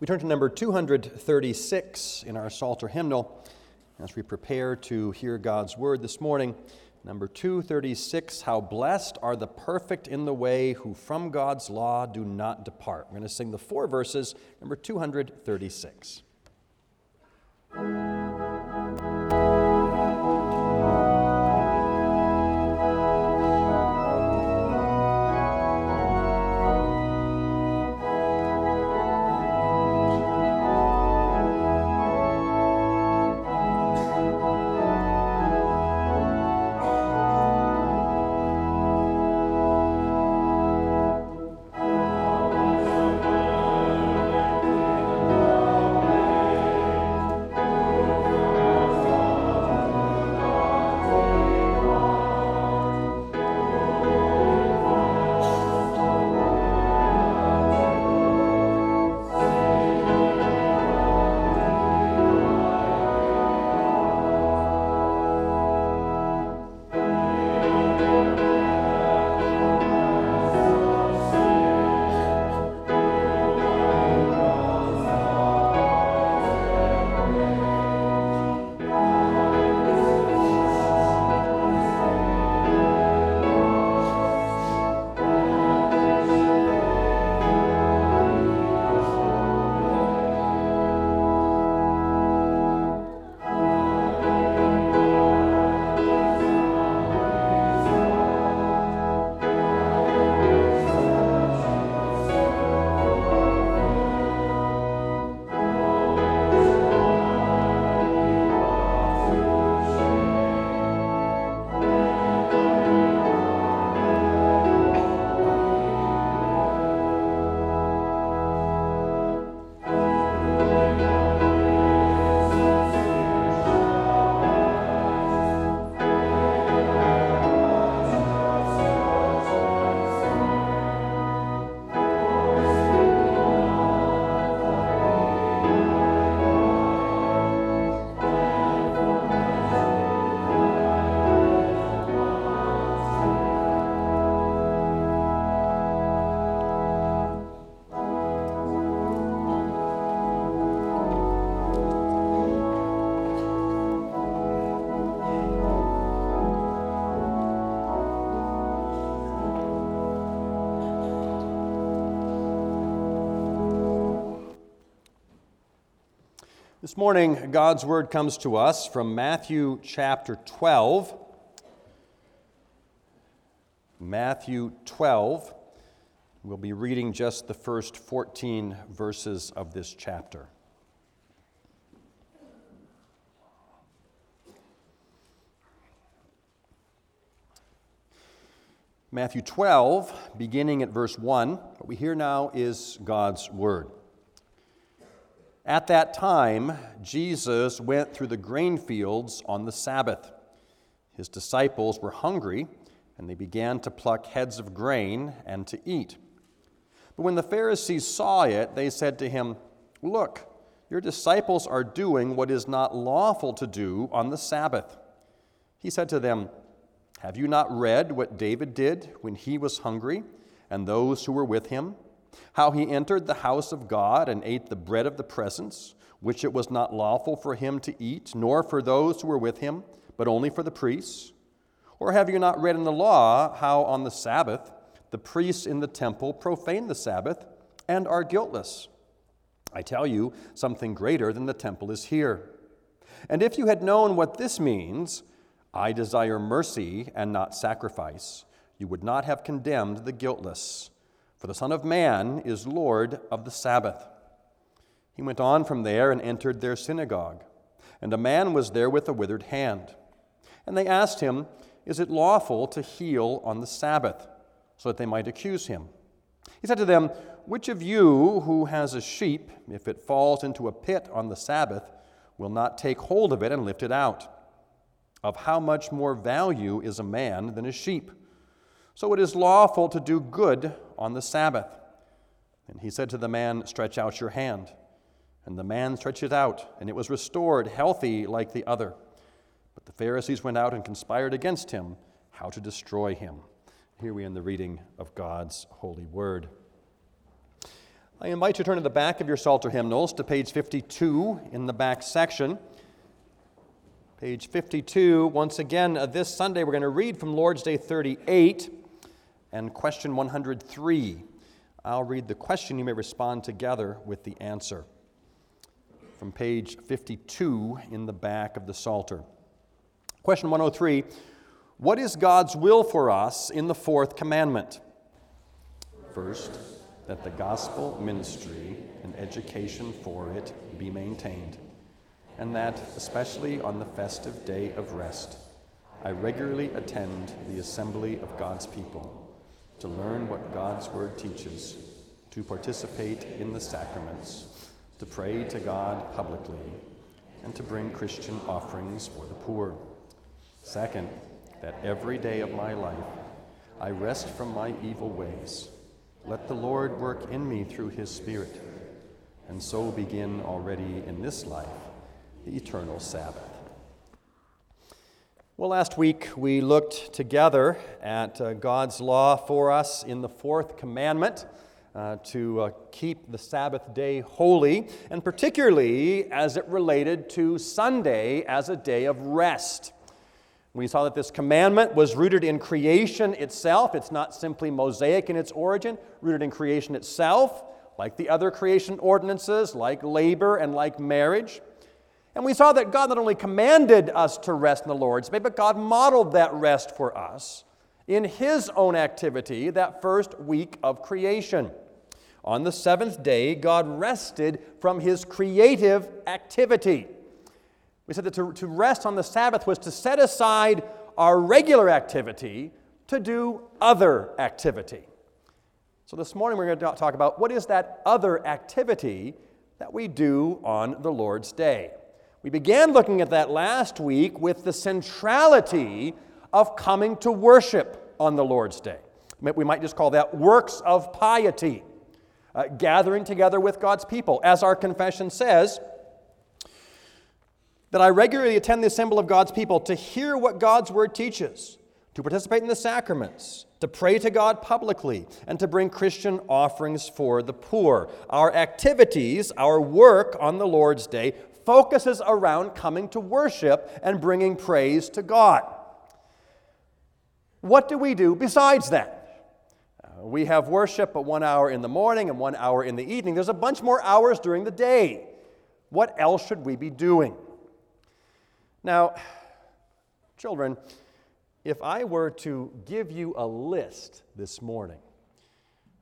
We turn to number 236 in our Psalter hymnal as we prepare to hear God's word this morning. Number 236 How blessed are the perfect in the way who from God's law do not depart. We're going to sing the four verses, number 236. This morning, God's word comes to us from Matthew chapter 12. Matthew 12. We'll be reading just the first 14 verses of this chapter. Matthew 12, beginning at verse 1, what we hear now is God's word. At that time, Jesus went through the grain fields on the Sabbath. His disciples were hungry, and they began to pluck heads of grain and to eat. But when the Pharisees saw it, they said to him, Look, your disciples are doing what is not lawful to do on the Sabbath. He said to them, Have you not read what David did when he was hungry, and those who were with him? How he entered the house of God and ate the bread of the presence, which it was not lawful for him to eat, nor for those who were with him, but only for the priests? Or have you not read in the law how on the Sabbath the priests in the temple profane the Sabbath and are guiltless? I tell you, something greater than the temple is here. And if you had known what this means, I desire mercy and not sacrifice, you would not have condemned the guiltless for the Son of Man is Lord of the Sabbath. He went on from there and entered their synagogue. And a man was there with a withered hand. And they asked him, Is it lawful to heal on the Sabbath? So that they might accuse him. He said to them, Which of you who has a sheep, if it falls into a pit on the Sabbath, will not take hold of it and lift it out? Of how much more value is a man than a sheep? So it is lawful to do good on the Sabbath. And he said to the man, Stretch out your hand. And the man stretched it out, and it was restored, healthy like the other. But the Pharisees went out and conspired against him, how to destroy him. Here we end the reading of God's holy word. I invite you to turn to the back of your Psalter hymnals to page 52 in the back section. Page 52, once again, uh, this Sunday we're going to read from Lord's Day 38 and question 103. I'll read the question, you may respond together with the answer. From page 52 in the back of the Psalter. Question 103 What is God's will for us in the fourth commandment? First, that the gospel ministry and education for it be maintained, and that, especially on the festive day of rest, I regularly attend the assembly of God's people to learn what God's word teaches, to participate in the sacraments, to pray to God publicly, and to bring Christian offerings for the poor. Second, that every day of my life I rest from my evil ways let the Lord work in me through his Spirit, and so begin already in this life the eternal Sabbath. Well, last week we looked together at uh, God's law for us in the fourth commandment. Uh, to uh, keep the Sabbath day holy, and particularly as it related to Sunday as a day of rest. We saw that this commandment was rooted in creation itself. It's not simply Mosaic in its origin, rooted in creation itself, like the other creation ordinances, like labor and like marriage. And we saw that God not only commanded us to rest in the Lord's day, but God modeled that rest for us in His own activity that first week of creation. On the seventh day, God rested from His creative activity. We said that to, to rest on the Sabbath was to set aside our regular activity to do other activity. So this morning we're going to talk about what is that other activity that we do on the Lord's Day. We began looking at that last week with the centrality of coming to worship on the Lord's Day. We might just call that works of piety, uh, gathering together with God's people. As our confession says, that I regularly attend the assembly of God's people to hear what God's word teaches, to participate in the sacraments, to pray to God publicly, and to bring Christian offerings for the poor. Our activities, our work on the Lord's Day, focuses around coming to worship and bringing praise to God. What do we do besides that? Uh, we have worship at one hour in the morning and one hour in the evening. There's a bunch more hours during the day. What else should we be doing? Now, children, if I were to give you a list this morning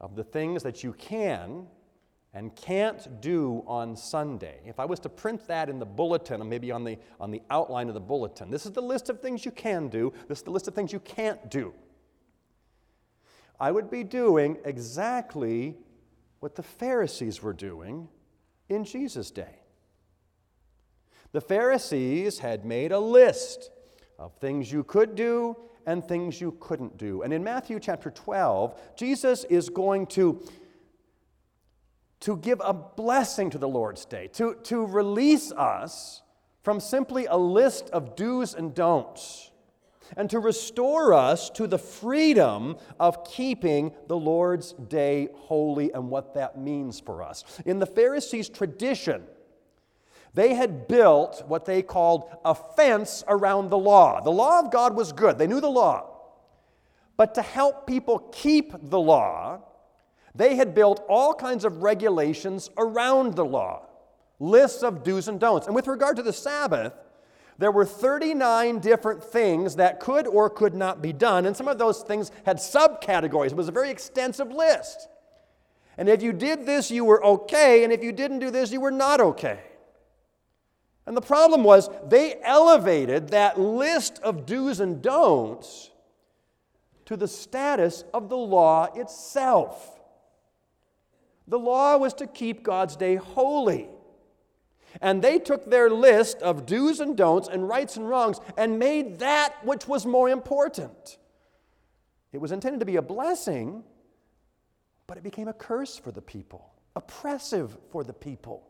of the things that you can and can't do on Sunday, if I was to print that in the bulletin, or maybe on the, on the outline of the bulletin, this is the list of things you can do, this is the list of things you can't do. I would be doing exactly what the Pharisees were doing in Jesus' day. The Pharisees had made a list of things you could do and things you couldn't do. And in Matthew chapter 12, Jesus is going to, to give a blessing to the Lord's Day, to, to release us from simply a list of do's and don'ts, and to restore us to the freedom of keeping the Lord's Day holy and what that means for us. In the Pharisees' tradition, they had built what they called a fence around the law. The law of God was good, they knew the law. But to help people keep the law, they had built all kinds of regulations around the law, lists of do's and don'ts. And with regard to the Sabbath, there were 39 different things that could or could not be done, and some of those things had subcategories. It was a very extensive list. And if you did this, you were okay, and if you didn't do this, you were not okay. And the problem was they elevated that list of do's and don'ts to the status of the law itself. The law was to keep God's day holy. And they took their list of do's and don'ts and rights and wrongs and made that which was more important. It was intended to be a blessing, but it became a curse for the people, oppressive for the people.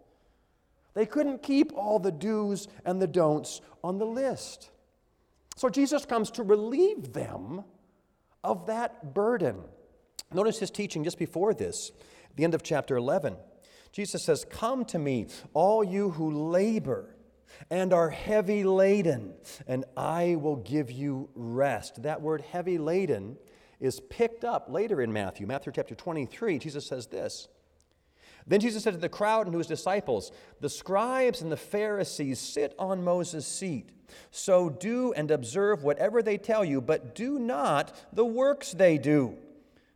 They couldn't keep all the do's and the don'ts on the list. So Jesus comes to relieve them of that burden. Notice his teaching just before this. The end of chapter 11, Jesus says, Come to me, all you who labor and are heavy laden, and I will give you rest. That word heavy laden is picked up later in Matthew. Matthew chapter 23, Jesus says this. Then Jesus said to the crowd and to his disciples, The scribes and the Pharisees sit on Moses' seat. So do and observe whatever they tell you, but do not the works they do.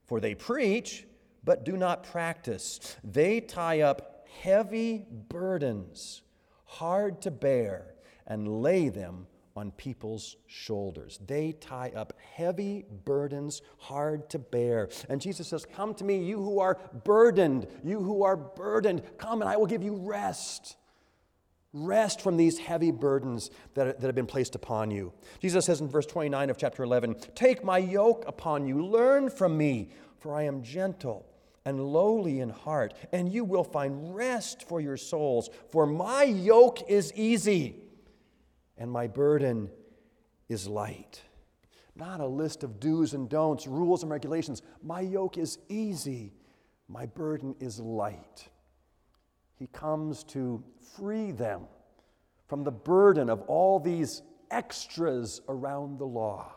For they preach, but do not practice. They tie up heavy burdens, hard to bear, and lay them on people's shoulders. They tie up heavy burdens, hard to bear. And Jesus says, Come to me, you who are burdened, you who are burdened, come and I will give you rest. Rest from these heavy burdens that, that have been placed upon you. Jesus says in verse 29 of chapter 11, Take my yoke upon you, learn from me, for I am gentle and lowly in heart, and you will find rest for your souls. For my yoke is easy and my burden is light. Not a list of do's and don'ts, rules and regulations. My yoke is easy, my burden is light. He comes to free them from the burden of all these extras around the law,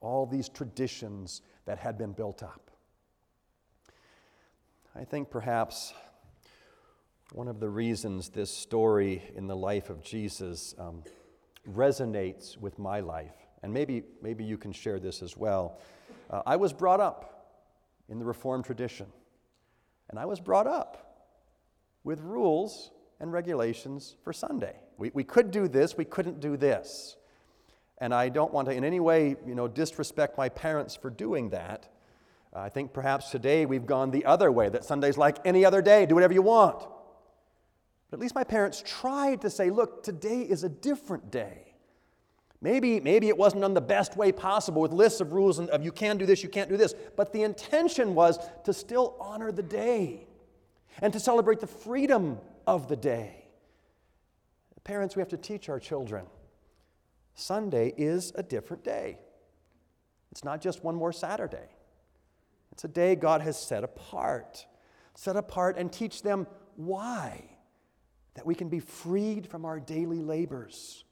all these traditions that had been built up. I think perhaps one of the reasons this story in the life of Jesus um, resonates with my life, and maybe, maybe you can share this as well. Uh, I was brought up in the Reformed tradition, and I was brought up with rules and regulations for Sunday. We, we could do this, we couldn't do this. And I don't want to in any way, you know, disrespect my parents for doing that. I think perhaps today we've gone the other way, that Sunday's like any other day, do whatever you want. But at least my parents tried to say, look, today is a different day. Maybe, maybe it wasn't done the best way possible with lists of rules and of you can do this, you can't do this, but the intention was to still honor the day and to celebrate the freedom of the day. Parents, we have to teach our children Sunday is a different day. It's not just one more Saturday, it's a day God has set apart. Set apart and teach them why that we can be freed from our daily labors.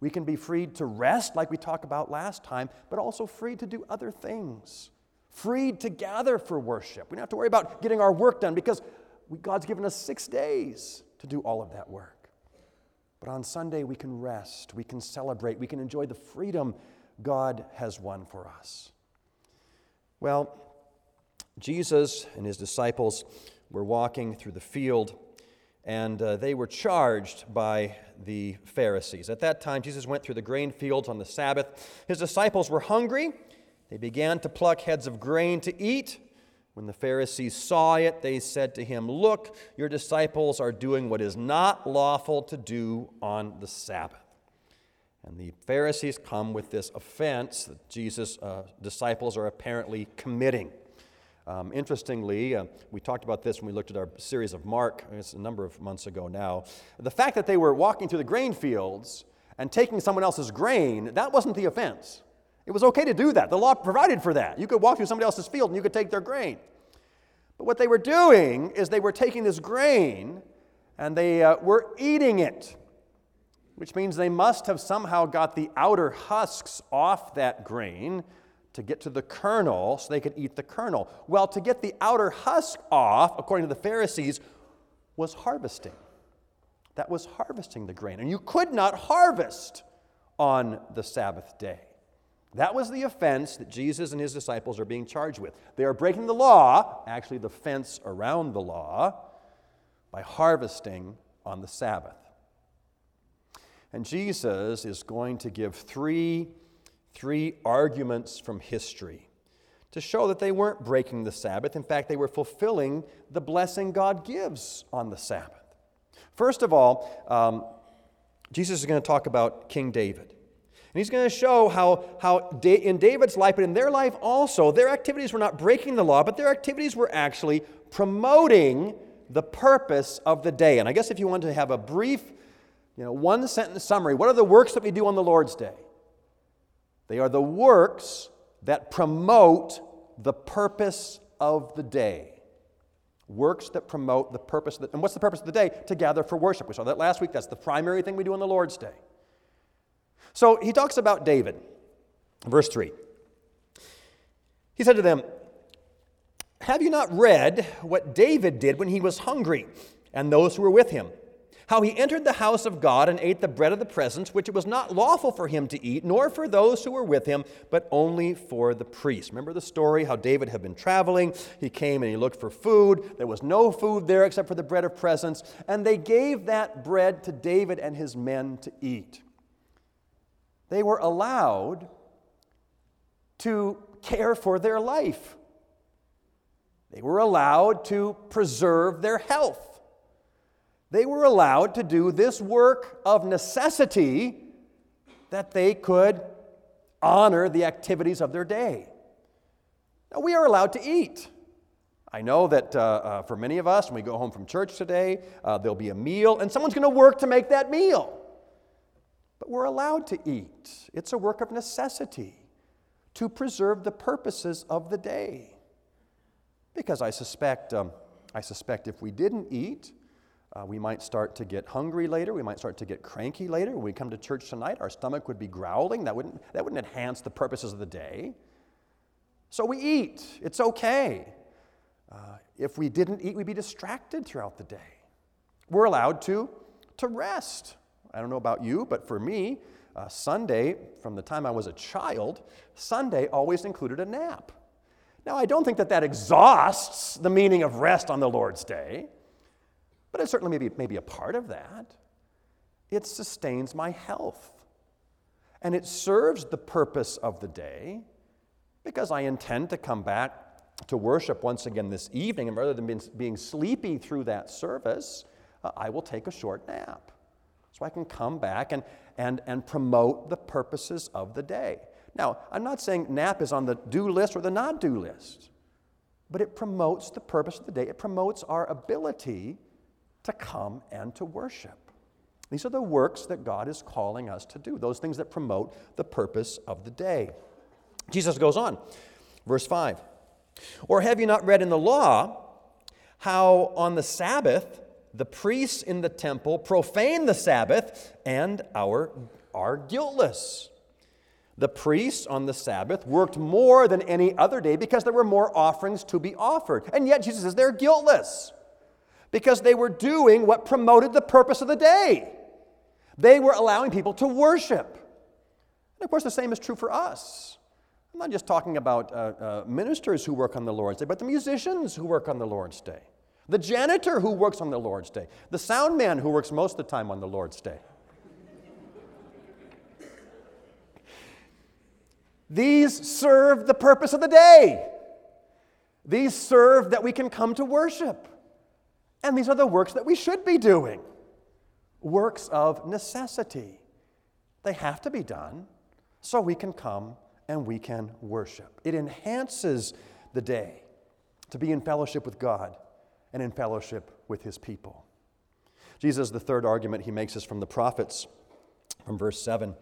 We can be freed to rest, like we talked about last time, but also freed to do other things. Freed to gather for worship. We don't have to worry about getting our work done because God's given us six days to do all of that work. But on Sunday, we can rest, we can celebrate, we can enjoy the freedom God has won for us. Well, Jesus and his disciples were walking through the field and uh, they were charged by the Pharisees. At that time, Jesus went through the grain fields on the Sabbath. His disciples were hungry. They began to pluck heads of grain to eat. When the Pharisees saw it, they said to him, Look, your disciples are doing what is not lawful to do on the Sabbath. And the Pharisees come with this offense that Jesus' uh, disciples are apparently committing. Um, interestingly, uh, we talked about this when we looked at our series of Mark, it's a number of months ago now. The fact that they were walking through the grain fields and taking someone else's grain, that wasn't the offense. It was okay to do that. The law provided for that. You could walk through somebody else's field and you could take their grain. But what they were doing is they were taking this grain and they uh, were eating it, which means they must have somehow got the outer husks off that grain to get to the kernel so they could eat the kernel. Well, to get the outer husk off, according to the Pharisees, was harvesting. That was harvesting the grain. And you could not harvest on the Sabbath day. That was the offense that Jesus and his disciples are being charged with. They are breaking the law, actually, the fence around the law, by harvesting on the Sabbath. And Jesus is going to give three three arguments from history to show that they weren't breaking the Sabbath. In fact, they were fulfilling the blessing God gives on the Sabbath. First of all, um, Jesus is going to talk about King David. And he's going to show how, how in David's life, but in their life also, their activities were not breaking the law, but their activities were actually promoting the purpose of the day. And I guess if you want to have a brief, you know, one sentence summary, what are the works that we do on the Lord's day? They are the works that promote the purpose of the day. Works that promote the purpose of the, and what's the purpose of the day? To gather for worship. We saw that last week. That's the primary thing we do on the Lord's Day. So he talks about David. Verse 3. He said to them, Have you not read what David did when he was hungry, and those who were with him? How he entered the house of God and ate the bread of the presence, which it was not lawful for him to eat, nor for those who were with him, but only for the priests. Remember the story how David had been traveling? He came and he looked for food. There was no food there except for the bread of presence, and they gave that bread to David and his men to eat. They were allowed to care for their life. They were allowed to preserve their health. They were allowed to do this work of necessity that they could honor the activities of their day. Now, we are allowed to eat. I know that uh, uh, for many of us, when we go home from church today, uh, there'll be a meal, and someone's going to work to make that meal. But we're allowed to eat. It's a work of necessity to preserve the purposes of the day. Because I suspect, um, I suspect if we didn't eat, uh, we might start to get hungry later. We might start to get cranky later. When we come to church tonight, our stomach would be growling. That wouldn't, that wouldn't enhance the purposes of the day. So we eat. It's okay. Uh, if we didn't eat, we'd be distracted throughout the day. We're allowed to, to rest. I don't know about you, but for me, uh, Sunday, from the time I was a child, Sunday always included a nap. Now, I don't think that that exhausts the meaning of rest on the Lord's Day. But it certainly may be, may be a part of that. It sustains my health. And it serves the purpose of the day because I intend to come back to worship once again this evening. And rather than being, sleepy through that service, uh, I will take a short nap so I can come back and, and, and promote the purposes of the day. Now, I'm not saying nap is on the do list or the not do list, but it promotes the purpose of the day. It promotes our ability to come and to worship. These are the works that God is calling us to do, those things that promote the purpose of the day. Jesus goes on, verse 5 Or have you not read in the law how on the Sabbath the priests in the temple profane the Sabbath and our, are guiltless? The priests on the Sabbath worked more than any other day because there were more offerings to be offered. And yet Jesus says they're guiltless because they were doing what promoted the purpose of the day. They were allowing people to worship. And of course, the same is true for us. I'm not just talking about uh, uh, ministers who work on the Lord's Day, but the musicians who work on the Lord's Day, the janitor who works on the Lord's Day, the sound man who works most of the time on the Lord's Day. These serve the purpose of the day. These serve that we can come to worship. And these are the works that we should be doing works of necessity. They have to be done so we can come and we can worship. It enhances the day to be in fellowship with God and in fellowship with his people. Jesus, the third argument he makes is from the prophets, from verse 7.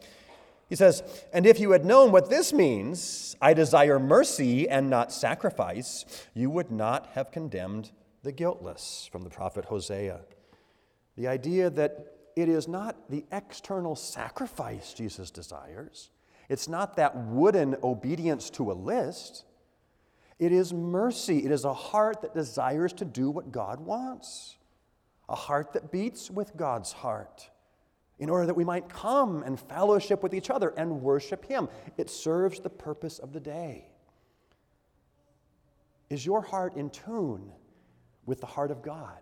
He says, And if you had known what this means, I desire mercy and not sacrifice, you would not have condemned the guiltless from the prophet Hosea. The idea that it is not the external sacrifice Jesus desires, it's not that wooden obedience to a list. It is mercy. It is a heart that desires to do what God wants, a heart that beats with God's heart in order that we might come and fellowship with each other and worship Him. It serves the purpose of the day. Is your heart in tune with the heart of God?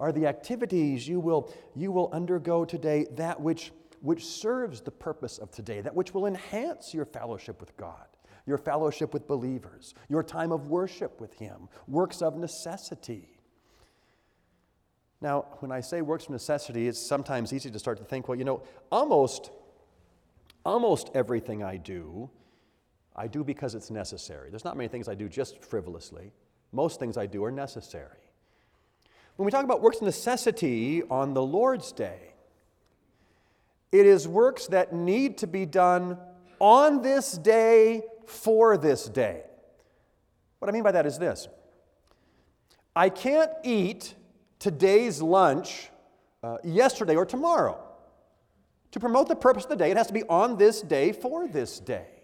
Are the activities you will, you will undergo today that which, which serves the purpose of today, that which will enhance your fellowship with God, your fellowship with believers, your time of worship with Him, works of necessity? Now, when I say works of necessity, it's sometimes easy to start to think, well, you know, almost, almost everything I do, I do because it's necessary. There's not many things I do just frivolously. Most things I do are necessary. When we talk about works of necessity on the Lord's Day, it is works that need to be done on this day for this day. What I mean by that is this I can't eat today's lunch uh, yesterday or tomorrow. To promote the purpose of the day, it has to be on this day for this day.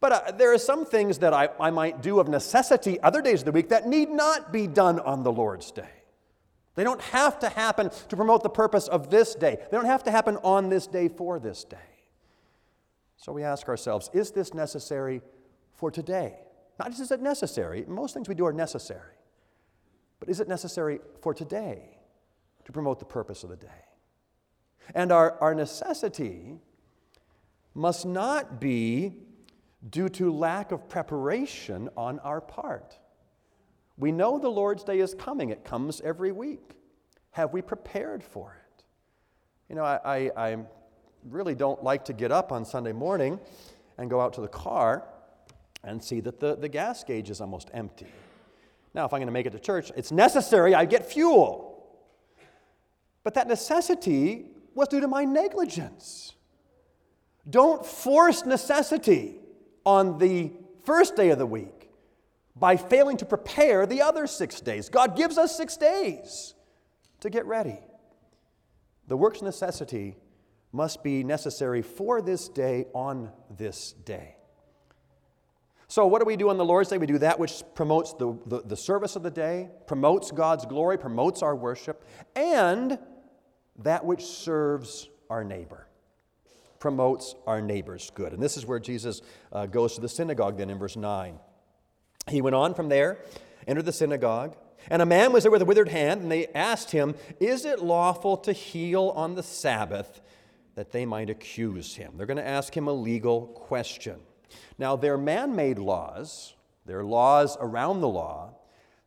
But uh, there are some things that I, I might do of necessity other days of the week that need not be done on the Lord's day. They don't have to happen to promote the purpose of this day. They don't have to happen on this day for this day. So we ask ourselves is this necessary for today? Not just is it necessary, most things we do are necessary, but is it necessary for today to promote the purpose of the day? And our, our necessity must not be due to lack of preparation on our part. We know the Lord's Day is coming, it comes every week. Have we prepared for it? You know, I, I, I really don't like to get up on Sunday morning and go out to the car and see that the, the gas gauge is almost empty. Now, if I'm going to make it to church, it's necessary I get fuel. But that necessity was due to my negligence. Don't force necessity on the first day of the week by failing to prepare the other six days. God gives us six days to get ready. The works necessity must be necessary for this day on this day. So, what do we do on the Lord's Day? We do that which promotes the, the, the, service of the day, promotes God's glory, promotes our worship, and that which serves our neighbor, promotes our neighbor's good. And this is where Jesus uh, goes to the synagogue then in verse 9. He went on from there, entered the synagogue, and a man was there with a withered hand, and they asked him, Is it lawful to heal on the Sabbath? That they might accuse him. They're going to ask him a legal question. Now, their man made laws, their laws around the law,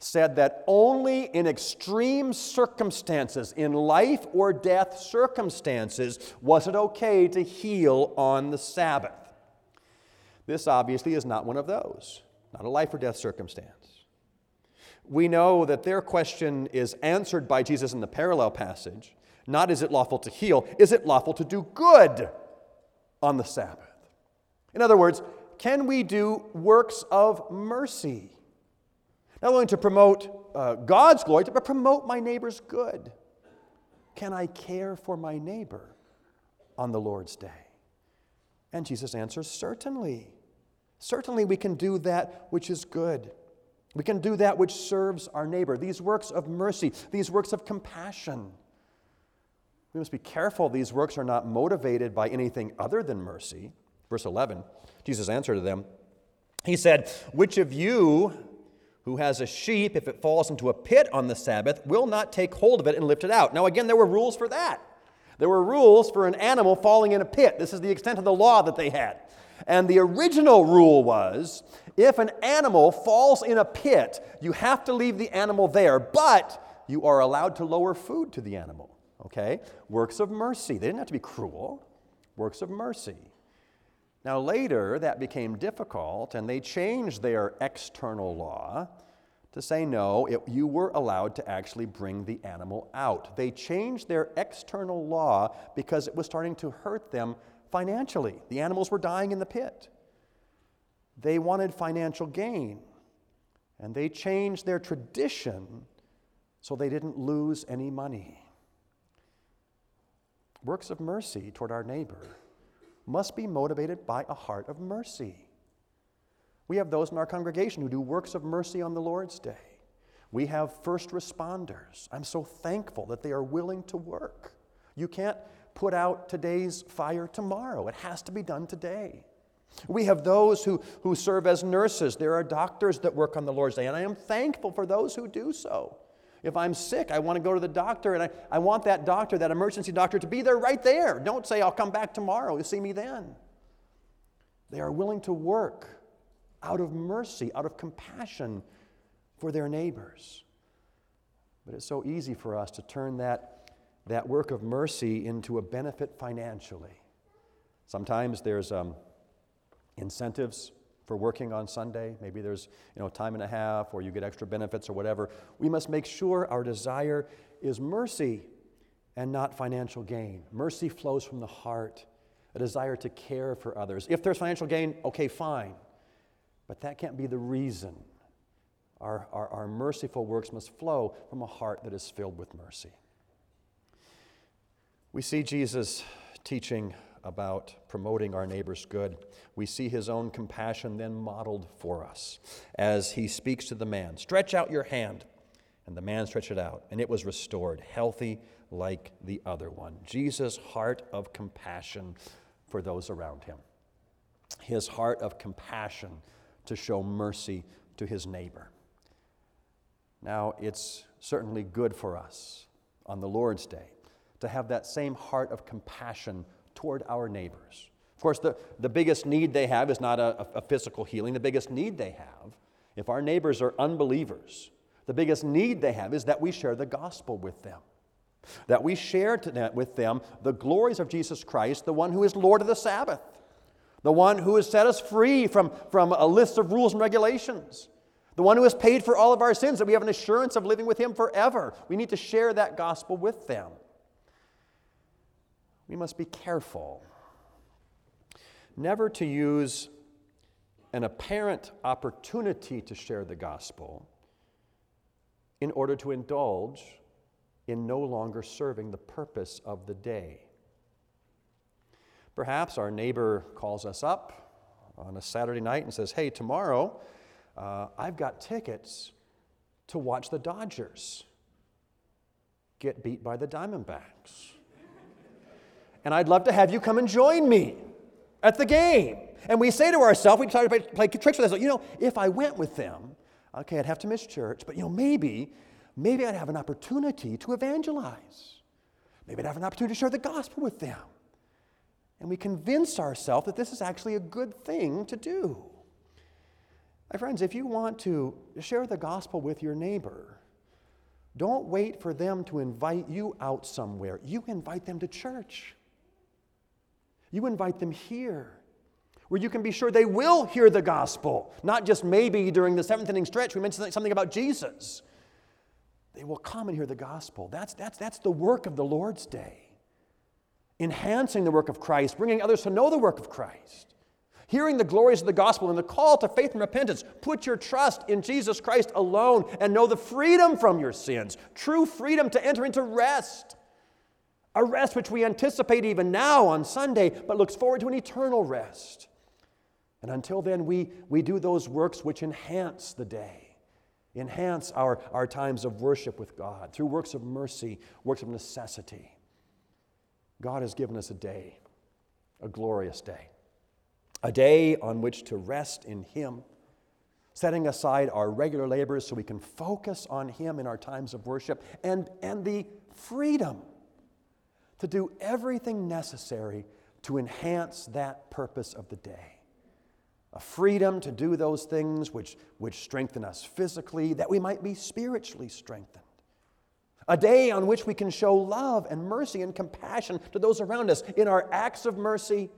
said that only in extreme circumstances, in life or death circumstances, was it okay to heal on the Sabbath. This obviously is not one of those, not a life or death circumstance. We know that their question is answered by Jesus in the parallel passage. Not is it lawful to heal, is it lawful to do good on the Sabbath? In other words, can we do works of mercy? Not only to promote uh, God's glory, but promote my neighbor's good. Can I care for my neighbor on the Lord's day? And Jesus answers, Certainly. Certainly, we can do that which is good. We can do that which serves our neighbor. These works of mercy, these works of compassion. We must be careful these works are not motivated by anything other than mercy. Verse 11, Jesus answered to them, He said, Which of you who has a sheep, if it falls into a pit on the Sabbath, will not take hold of it and lift it out. Now, again, there were rules for that. There were rules for an animal falling in a pit. This is the extent of the law that they had. And the original rule was if an animal falls in a pit, you have to leave the animal there, but you are allowed to lower food to the animal. Okay? Works of mercy. They didn't have to be cruel. Works of mercy. Now, later, that became difficult, and they changed their external law to say no, it, you were allowed to actually bring the animal out. They changed their external law because it was starting to hurt them financially. The animals were dying in the pit. They wanted financial gain, and they changed their tradition so they didn't lose any money. Works of mercy toward our neighbor must be motivated by a heart of mercy. We have those in our congregation who do works of mercy on the Lord's Day. We have first responders. I'm so thankful that they are willing to work. You can't put out today's fire tomorrow, it has to be done today. We have those who, who serve as nurses. There are doctors that work on the Lord's Day, and I am thankful for those who do so. If I'm sick, I want to go to the doctor, and I, I want that doctor, that emergency doctor, to be there right there. Don't say, I'll come back tomorrow. You'll see me then. They are willing to work out of mercy, out of compassion for their neighbors. But it's so easy for us to turn that, that work of mercy into a benefit financially. Sometimes there's um, incentives for working on Sunday. Maybe there's you know, time and a half, or you get extra benefits or whatever. We must make sure our desire is mercy and not financial gain. Mercy flows from the heart, a desire to care for others. If there's financial gain, okay, fine. But that can't be the reason our, our, our merciful works must flow from a heart that is filled with mercy. We see Jesus teaching about promoting our neighbor's good. We see his own compassion then modeled for us as he speaks to the man Stretch out your hand. And the man stretched it out, and it was restored, healthy like the other one. Jesus' heart of compassion for those around him, his heart of compassion to show mercy to his neighbor. Now, it's certainly good for us on the Lord's Day to have that same heart of compassion toward our neighbors. Of course, the, the biggest need they have is not a, a physical healing. The biggest need they have, if our neighbors are unbelievers, the biggest need they have is that we share the gospel with them. That we share with them the glories of Jesus Christ, the one who is Lord of the Sabbath, the one who has set us free from, from a list of rules and regulations, the one who has paid for all of our sins, that we have an assurance of living with Him forever. We need to share that gospel with them we must be careful never to use an apparent opportunity to share the gospel in order to indulge in no longer serving the purpose of the day. Perhaps our neighbor calls us up on a Saturday night and says, Hey, tomorrow uh, I've got tickets to watch the Dodgers get beat by the Diamondbacks and I'd love to have you come and join me at the game. And we say to ourselves, we try to play, tricks with ourselves, you know, if I went with them, okay, I'd have to miss church, but you know, maybe, maybe I'd have an opportunity to evangelize. Maybe I'd have an opportunity to share the gospel with them. And we convince ourselves that this is actually a good thing to do. My friends, if you want to share the gospel with your neighbor, don't wait for them to invite you out somewhere. You invite them to church. You invite them here where you can be sure they will hear the gospel, not just maybe during the seventh inning stretch we mentioned something about Jesus. They will come and hear the gospel. That's, that's, that's the work of the Lord's day. Enhancing the work of Christ, bringing others to know the work of Christ, hearing the glories of the gospel and the call to faith and repentance. Put your trust in Jesus Christ alone and know the freedom from your sins, true freedom to enter into rest. A rest which we anticipate even now on Sunday, but looks forward to an eternal rest. And until then, we, we do those works which enhance the day, enhance our, our times of worship with God through works of mercy, works of necessity. God has given us a day, a glorious day, a day on which to rest in Him, setting aside our regular labors so we can focus on Him in our times of worship and, and the freedom to do everything necessary to enhance that purpose of the day. A freedom to do those things which, which strengthen us physically, that we might be spiritually strengthened. A day on which we can show love and mercy and compassion to those around us in our acts of mercy,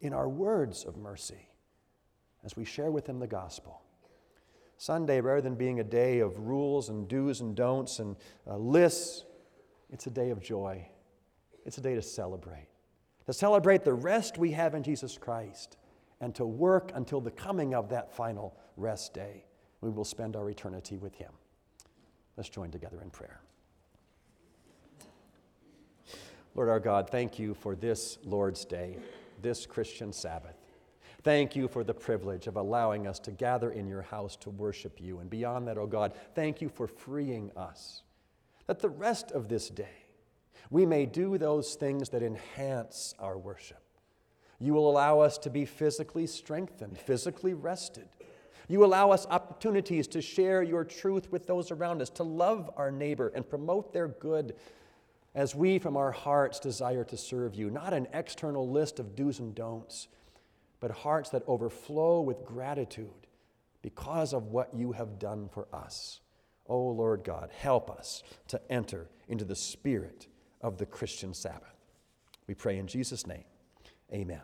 in our words of mercy, as we share with them the gospel. Sunday, rather than being a day of rules and do's and don'ts and uh, lists, it's a day of joy it's a day to celebrate. To celebrate the rest we have in Jesus Christ and to work until the coming of that final rest day. We will spend our eternity with Him. Let's join together in prayer. Lord our God, thank you for this Lord's Day, this Christian Sabbath. Thank you for the privilege of allowing us to gather in your house to worship you. And beyond that, oh God, thank you for freeing us. That the rest of this day, we may do those things that enhance our worship. You will allow us to be physically strengthened, physically rested. You allow us opportunities to share your truth with those around us, to love our neighbor and promote their good as we from our hearts desire to serve you. Not an external list of do's and don'ts, but hearts that overflow with gratitude because of what you have done for us. Oh Lord God, help us to enter into the spirit of the Christian Sabbath. We pray in Jesus' name. Amen.